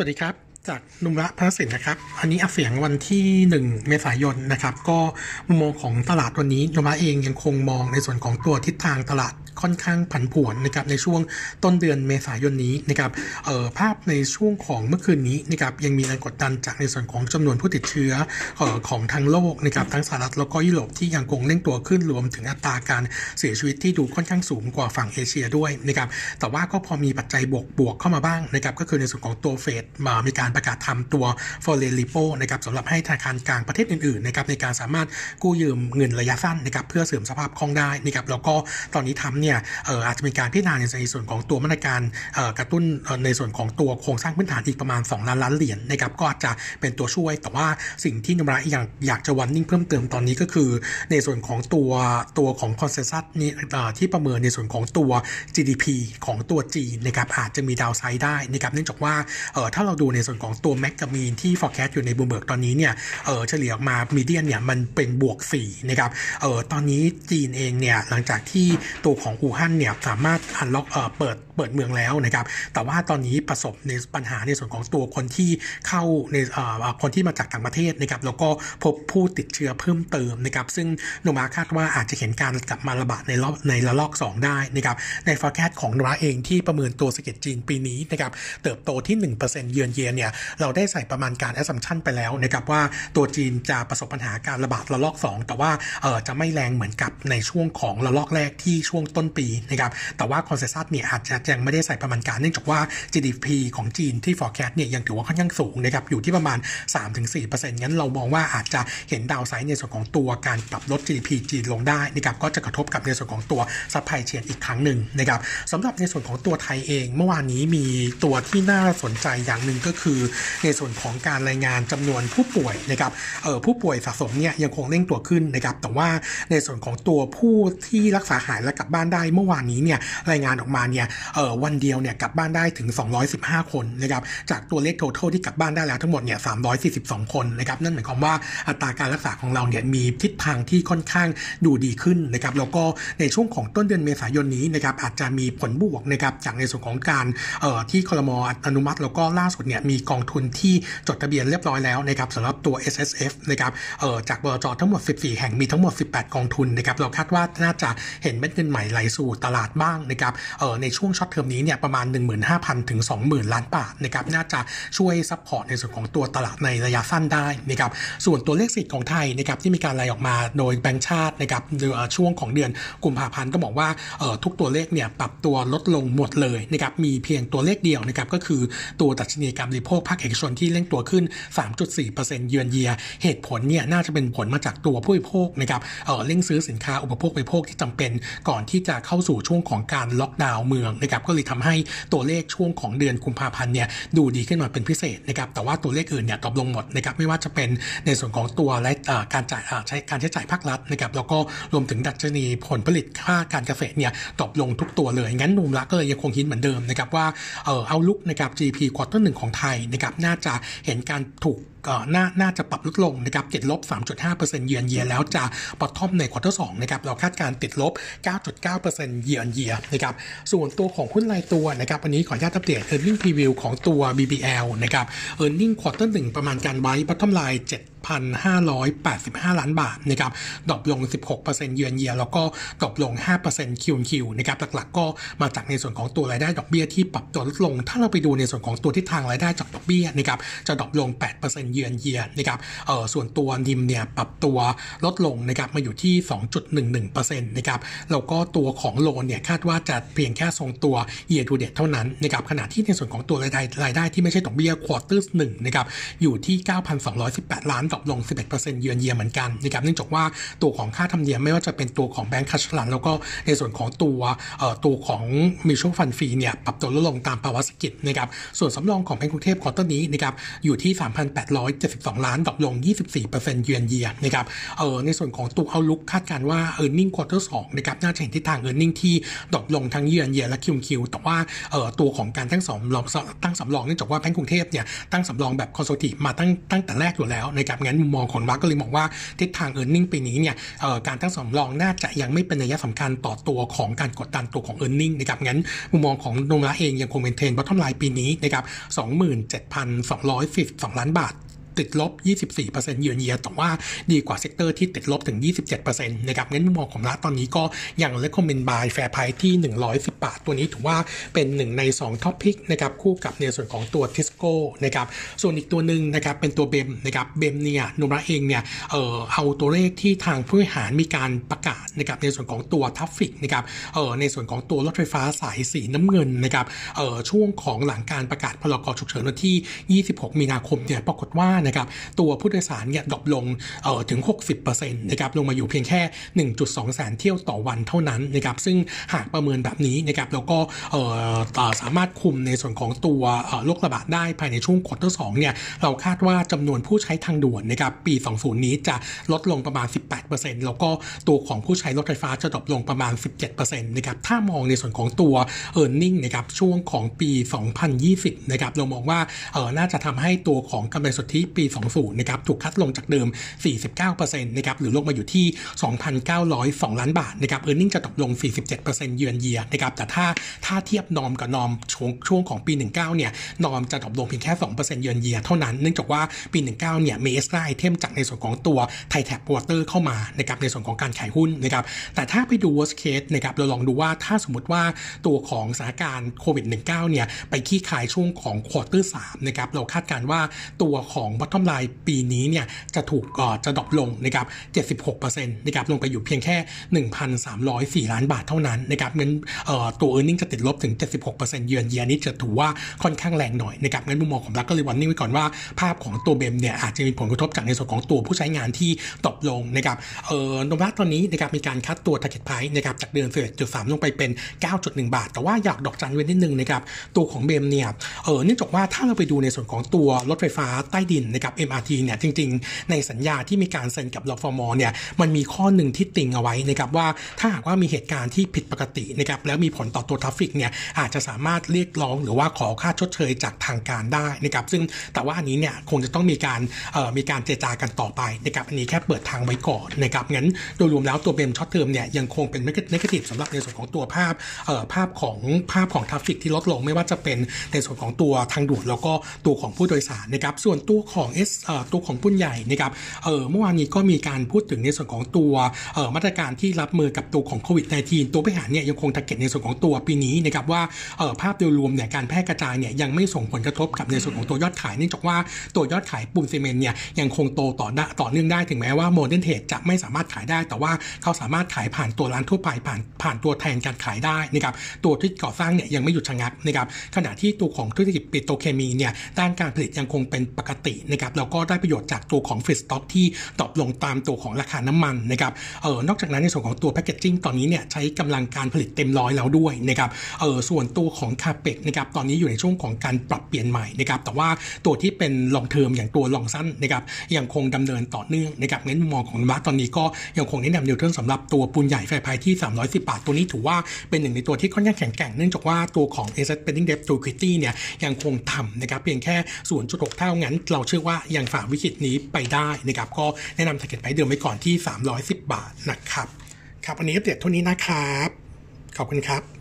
วัสดีครับ จากนุมระพระสินนะครับ อันนี้อัดเสียงวันที่ 1 เมษายนนะครับ ก็มุมมองของตลาดวันนี้นุมระเองยังคงมองในส่วนของตัวทิศทางตลาดค่อนข้างผันผวนนะครับในช่วงต้นเดือนเมษายนนี้นะครับออภาพในช่วงของเมื่อคืนนี้นะครับยังมีแรงกดดันจากในส่วนของจำนวนผู้ติดเชื้อออของทั้งโลกนะครับทั้งสหรัฐแล้วก็ยุโรปที่ยังคงเร่งตัวขึ้นรวมถึงอัตราการเสียชีวิตที่ดูค่อนข้างสูงกว่าฝั่งเอเชียด้วยนะครับแต่ว่าก็พอมีปัจจัยบวกบวกเข้ามาบ้างนะครับก็คือในส่วนของตัวเฟดมามีการประกาศทำตัว f o r e i g n repo นะครับสำหรับให้ธนาคารกลางประเทศอื่นๆนะครับในการสามารถกู้ยืมเงินระยะสั้นนะครับเพื่อเสริมสภาพคล่องได้นะครับแล้วก็ตอนนี้ทำเนี่ยอออาจจะมีการพิจารณาในส่วนของตัวมาตรการกระตุ้นในส่วนของตัวโครงสร้างพื้นฐานอีกประมาณ 2 ล้านล้านเหรียญนะครับก็อาจจะเป็นตัวช่วย แต่ว่าสิ่งที่นมระอยากอยากจะวันนิ่งเพิ่มเติมตอนนี้ก็คือ ในส่วนของตัวตัวของ consensus นี่ที่ประเมินในส่วนของตัว GDP ของตัวจีนนะครับอาจจะมี downside ได้นะครับเนื่องจากว่าเออถ้าเราดูในส่วนของตัว max กับ mean ที่ forecast อยู่ในบูมเบิร์กตอนนี้เนี่ยเออเฉลี่ยออกมา median เนี่ยมันเป็นบวก4นะครับเออตอนนี้จีนเองเนี่ยหลังจากที่ตัวของอู่ฮั่นเนี่ยสามารถ unlock เปิดเปิดเมืองแล้วนะครับ แต่ว่าตอนนี้ประสบในปัญหาในส่วนของตัวคนที่เข้าในคนที่มาจากต่างประเทศนะครับแล้วก็พบผู้ติดเชื้อเพิ่มเติมนะครับ ซึ่ง Nomura คาดว่าอาจจะเห็นการกลับมาระบาดในรอบในระลอก 2 ได้นะครับ ใน forecast ของ Nomura เองที่ประเมินตัวเศรษฐกิจจีนปีนี้นะครับเติบโตที่ 1%เยือนเยียเนี่ยเราได้ใส่ประมาณการ assumption ไปแล้วนะครับว่าตัวจีนจะประสบปัญหาการระบาดระลอก 2 แต่ว่าเออจะไม่แรงเหมือนกับในช่วงของระลอกแรกที่ช่วงต้นปีนะครับแต่ว่า consensus เนี่ยอาจจะยังไม่ได้ใส่ประมาณการเนื่องจากว่า GDP ของจีนที่ forecast เนี่ยยังถือว่าค่อนข้างสูงนะครับอยู่ที่ประมาณ 3-4%งั้นเรามองว่าอาจจะเห็น downside ในส่วนของตัวการปรับลด GDP จีนลงได้นะครับก็จะกระทบกับในส่วนของตัว supply chain อีกครั้งหนึ่งนะครับสำหรับในส่วนของตัวไทยเอง เมื่อวานนี้มีตัวที่น่าสนใจอย่างหนึ่งก็คือ ในส่วนของการรายงานจำนวนผู้ป่วยนะครับเอ่อผู้ป่วยสะสมเนี่ยยังคงเร่งตัวขึ้นนะครับแต่ว่าในส่วนของตัวผู้ที่รักษาหายและกลับบ้านได้เมื่อวานนี้เนี่ยรายงานออกมาเนี่ยเออวันเดียวเนี่ยกลับบ้านได้ถึง 215 คนนะครับจากตัวเลข total ที่กลับบ้านได้แล้วทั้งหมดเนี่ย342 คนนะครับนั่นหมายความว่าอัตราการรักษาของเราเนี่ยมีทิศทางที่ค่อนข้างดูดีขึ้นนะครับแล้วก็ในช่วงของต้นเดือนเมษายนนี้นะครับอาจจะมีผลบวกนะครับจากในส่วนของการเอ่อที่คลมอนุมัติ แล้วก็ล่าสุดเนี่ยมีกองทุนที่จดทะเบียนเรียบร้อยแล้วนะครับสำหรับตัว S S F นะครับเอ่อจากบจทั้งหมด 14 แห่งมีทั้งหมด 18 กองทุนนะครับเราคาดว่าน่าจะเห็นเม็ดเงินใหม่ไหลสู่ตลาดบ้างนะครับเออในช่วง short term นี้เนี่ยประมาณ 15,000 ถึง 20,000 ล้านบาทนะครับน่าจะช่วย support ในส่วนของตัวตลาดในระยะสั้นได้นะครับส่วนตัวเลขเศรษฐกิจของไทยนะครับที่มีการไหลออกมาโดยแบงก์ชาตินะครับช่วงของเดือนกุมภาพันธ์ก็บอกว่าเอ่อทุกตัวเลขเนี่ยปรับตัวลดลงหมดเลยนะครับมีเพียงตัวเลขเดียวนะครับก็คือตัวดัชนีการบริโภคภาคเอกชนที่เร่งตัวขึ้น 3.4%เยือนเยีย เหตุผลเนี่ยน่าจะเป็นผลมาจากตัวผู้บริโภคนะครับเออเร่งซื้อสินค้าอุปโภคบริโภคที่จำเป็นก่อนที่จะจะเข้าสู่ช่วงของการล็อกดาวน์เมืองนะครับก็เลยทำให้ตัวเลขช่วงของเดือนกุมภาพันธ์เนี่ยดูดีขึ้นมาเป็นพิเศษนะครับแต่ว่าตัวเลขอื่นเนี่ยตกลงหมดนะครับไม่ว่าจะเป็นในส่วนของตัวและการจ่ายใช้การใช้จ่ายภาครัฐนะครับแล้วก็รวมถึงดัชนีผลผลิตภาคการเกษตรเนี่ยตกลงทุกตัวเลยงั้น Nomura ก็เลยยังคงคิดเหมือนเดิมนะครับว่าเออ outlook นะครับ GDP quarter หนึ่งของไทยนะครับน่าจะเห็นการถูกน่าน่าจะปรับลดลงนะครับติดลบ 3.5% year on year แล้วจะ bottom ใน quarter สองนะครับเราคาดการณ์ติดลบ 9.9%เยือนเยียนะครับส่วนตัวของหุ้นรายตัวนะครับวันนี้ขออนุญาตอัปเดต earning preview ของตัว BBL นะครับ earning quarter 1ประมาณการไว้ bottom line 7 1,585 ล้านบาทนะครับดรอปลง 16%เยือนเยียแล้วก็ drop ลง 5%คิวคิวนะครับหลักๆ ก็มาจากในส่วนของตัวรายได้ดอกเบี้ยที่ปรับตัวลดลง ถ้าเราไปดูในส่วนของตัวทิศทางรายได้จากดอกเบี้ยนะครับจะ drop ลง 8%เยือนเยียนะครับเออส่วนตัว NIM เนี่ยปรับตัวลดลงนะครับมาอยู่ที่ 2.11%นะครับแล้วก็ตัวของ loan เนี่ยคาดว่าจะเพียงแค่ทรงตัว year to date เท่านั้นนะครับขณะที่ในส่วนของตัวรายได้รายได้ที่ไม่ใช่ดอกเบี้ย quarter หนึ่งนะครับอยู่ที่ 9,218 ล้าน drop ลง 11%เยือนเยียเหมือนกันนะครับเนื่องจากว่าตัวของค่าธรรมเนียมไม่ว่าจะเป็นตัวของ bancassurance แล้วก็ในส่วนของตัวตัวของmutual fund fee เนี่ยปรับตัวลดลงตามภาวะเศรษฐกิจนะครับส่วนสำรองของแบงก์กรุงเทพ quarter นี้นะครับอยู่ที่ 3,872 ล้าน drop ลง 24%เยือนเยียนะครับเออในส่วนของตัว outlook คาดการณ์ว่า earning quarter สองนะครับน่าจะเห็นทิศทาง earning ที่ drop ลงทั้ง year on year และ Q on Q แต่ว่าเออตัวของการตั้งสำรองตั้งสำรองเนื่องจากว่าแบงก์กรุงเทพเนี่ยตั้งสำรองแบบ conservative มาตั้งตั้งแต่แรกอยู่แล้วนะครับงั้นมุมมองของเราก็เลยมองว่าทิศทาง e a r n i n g ปีนี้เนี่ยการตั้งสำรองน่าจะยังไม่เป็นนัยสำคัญต่อตัวของการกดดันตัวของ e a r n i n g นะครับงั้นมุมมองของ Nomura เองยังคงเป็น trend bottom line ปีนี้นะครับ27,242ล้านบาท ติดลบ 24%เยือนเยียแต่ว่าดีกว่า sector ที่ติดลบถึง 27%นะครับงั้นมุมมองของเราตอนนี้ก็ยัง recommend buy fair price ที่ 110 บาท ตัวนี้ถือว่าเป็นหนึ่งใน2 top pick นะครับคู่กับในส่วนของตัวทิสโก้นะครับส่วนอีกตัวหนึ่งนะครับเป็นตัว BEM นะครับ BEM เนี่ย Nomura เองเนี่ยเอ่อเอาตัวเลขที่ทางผู้บริหารมีการประกาศนะครับในส่วนของตัว traffic นะครับเอ่อในส่วนของตัวรถไฟฟ้าสายสีน้ำเงินนะครับเอ่อช่วงของหลังการประกาศพ.ร.ก.ฉุกเฉินวันที่ 26 มีนาคมเนี่ยปรากฏว่านะครับตัวผู้โดยสารเนี่ย drop ลงเอ่อถึง 60%นะครับลงมาอยู่เพียงแค่ 1.2 แสนเที่ยวต่อวันเท่านั้นนะครับซึ่งหากประเมินแบบนี้นะครับแล้วก็เอ่อสามารถคุมในส่วนของตัวโรคระบาดได้ภายในช่วงควอเตอร์สเนี่ยเราคาดว่าจำนวนผู้ใช้ทางด่วนนะครับปี 20 นี้จะลดลงประมาณ 18%แล้วก็ตัวของผู้ใช้รถไฟฟ้าจะดรอปลงประมาณ 17%นะครับถ้ามองในส่วนของตัว e a r n i n g นะครับช่วงของปี 2020 นะครับเรามองว่าเออน่าจะทำให้ตัวของกำไรสุทธิปี 20 นะครับ ถูกคัดลงจากเดิม 49%นะครับ หรือลงมาอยู่ที่ 2,902 ล้านบาทนะครับเออร์เน็งจะตกลง 47%เยือนเยียนะครับ แต่ถ้าถ้าเทียบนอมกับนอมช่วงช่วงของปี 19 เนี่ย norm จะตกลงเพียงแค่ 2%เยือนเยียเท่านั้น เนื่องจากว่าปี 19 เนี่ยมี extra item จากในส่วนของตัว Thai Tap Water เข้ามานะครับ ในส่วนของการขายหุ้นนะครับ แต่ถ้าไปดู worst case นะครับ เราลองดูว่าถ้าสมมติว่าตัวของสถานการณ์โควิด -19 เนี่ย ไปคลี่คลายช่วงของ quarter 3นะครับ เราคาดการณ์ว่าตัวของ bottom line ปีนี้เนี่ยจะถูกจะ drop ลงนะครับ76%นะครับลงไปอยู่เพียงแค่ 1,304 ล้านบาทเท่านั้นนะครับเงินตัว e a r n i n g จะติดลบถึง 76%เยือนเยียนี้จะถือว่าค่อนข้างแรงหน่อยนะครับงั้นมุมมองของรักก็เลยวันนี้ไว้ก่อนว่าภาพของตัวเบมเนี่ยอาจจะมีผลกระทบจากในส่วนของตัวผู้ใช้งานที่ตกลงนะครับเออโนวัตตอนนี้นะครับมีการคัดตัว target price นะครับจากเดือนเศษจุดสามลงไปเป็น 9.1 บาท แต่ว่าอยากดอกจันไว้นิดนึงนะครับตัวของเบมเนี่ยเออเนื่องจากว่าถ้าเราไปดูในส่วนของตัวรถไฟฟ้าใต้ดินนะครับ MRT เนี่ยจริงๆ ในสัญญาที่มีการเซ็นกับรฟมเนี่ยมันมีข้อหนึ่งที่ติงเอาไว้นะครับว่าถ้าหากว่ามีเหตุการณ์ที่ผิดปกตินะครับแล้วมีผลต่อตัว traffic เนี่ยอาจจะสามารถเรียกร้องหรือว่าขอค่าชดเชยจากทางการได้นะครับซึ่งแต่ว่าอันนี้เนี่ยคงจะต้องมีการมีการเจรจากันต่อไปนะครับอันนี้แค่เปิดทางไว้ก่อนนะครับงั้นโดยรวมแล้วตัว BEM short term เนี่ยยังคงเป็น negative สำหรับในส่วนของตัวภาพภาพของภาพของ traffic ที่ลดลงไม่ว่าจะเป็นในส่วนของตัวทางด่วนแล้วก็ตัวของผู้โดยสารนะครับส่วนตัวของเอสเอ่อตัวของปูนใหญ่นะครับเออเมื่อวานนี้ก็มีการพูดถึงในส่วนของตัวเออมาตรการที่รับมือกับตัวของโควิด -19 ตัวบริหารเนี่ยยังคง target ในส่วนของตัวปีนี้นะครับว่าเออภาพโดยรวมเนี่ยการแพร่กระจายเนี่ยยังไม่ส่งผลกระทบกับในส่วนของตัวยอดขายเนื่องจากว่าตัวยอดขายปูนซีเมนต์เนี่ยยังคงโตต่อต่อเนื่องได้ถึงแม้ว่า modern trade จะไม่สามารถขายได้ แต่ว่าเขาสามารถขายผ่านตัวร้านทั่วไปผ่านผ่านตัวแทนการขายได้นะครับตัวที่ก่อสร้างเนี่ยยังไม่หยุดชะงักนะครับขณะที่ตัวของธุรกิจปิโตรเคมีเนี่ยด้านการผลิตยังคงเป็นปกตินะครับแล้วก็ได้ประโยชน์จากตัวของฟรีสต็อกที่ตอบลงตามตัวของราคาน้ำมันนะครับเออนอกจากนั้นในส่วนของตัวแพคเกจจิ้งตอนนี้เนี่ยใช้กำลังการผลิตเต็มร้อยแล้วด้วยนะครับเออส่วนตัวของคาเปกนะครับตอนนี้อยู่ในช่วงของการปรับเปลี่ยนใหม่นะครับแต่ว่าตัวที่เป็นลองเทอมอย่างตัวลองสั้นนะครับยังคงดำเนินต่อเนื่องนะครับงั้นมองของวัตตอนนี้ก็ยังคงแนะนำนิวเทิร์นสำหรับตัวปูนใหญ่ไฟพายที่ 310 บาท ตัวนี้ถือว่าเป็นหนึ่งในตัวที่ค่อนข้างแข็งแกร่งเนื่องจากว่าตัวของ asset spending debt to equity เนี่ยยังคงทำนะครับเพียงแค่ 0.6 เท่างั้นเราเชื่อว่ายังฝ่าวิกฤตนี้ไปได้นะครับ ก็แนะนำ target price เดิมไว้ก่อนที่ 310 บาทนะครับ ครับวันนี้ก็เปรียบเท่านี้นะครับ ขอบคุณครับ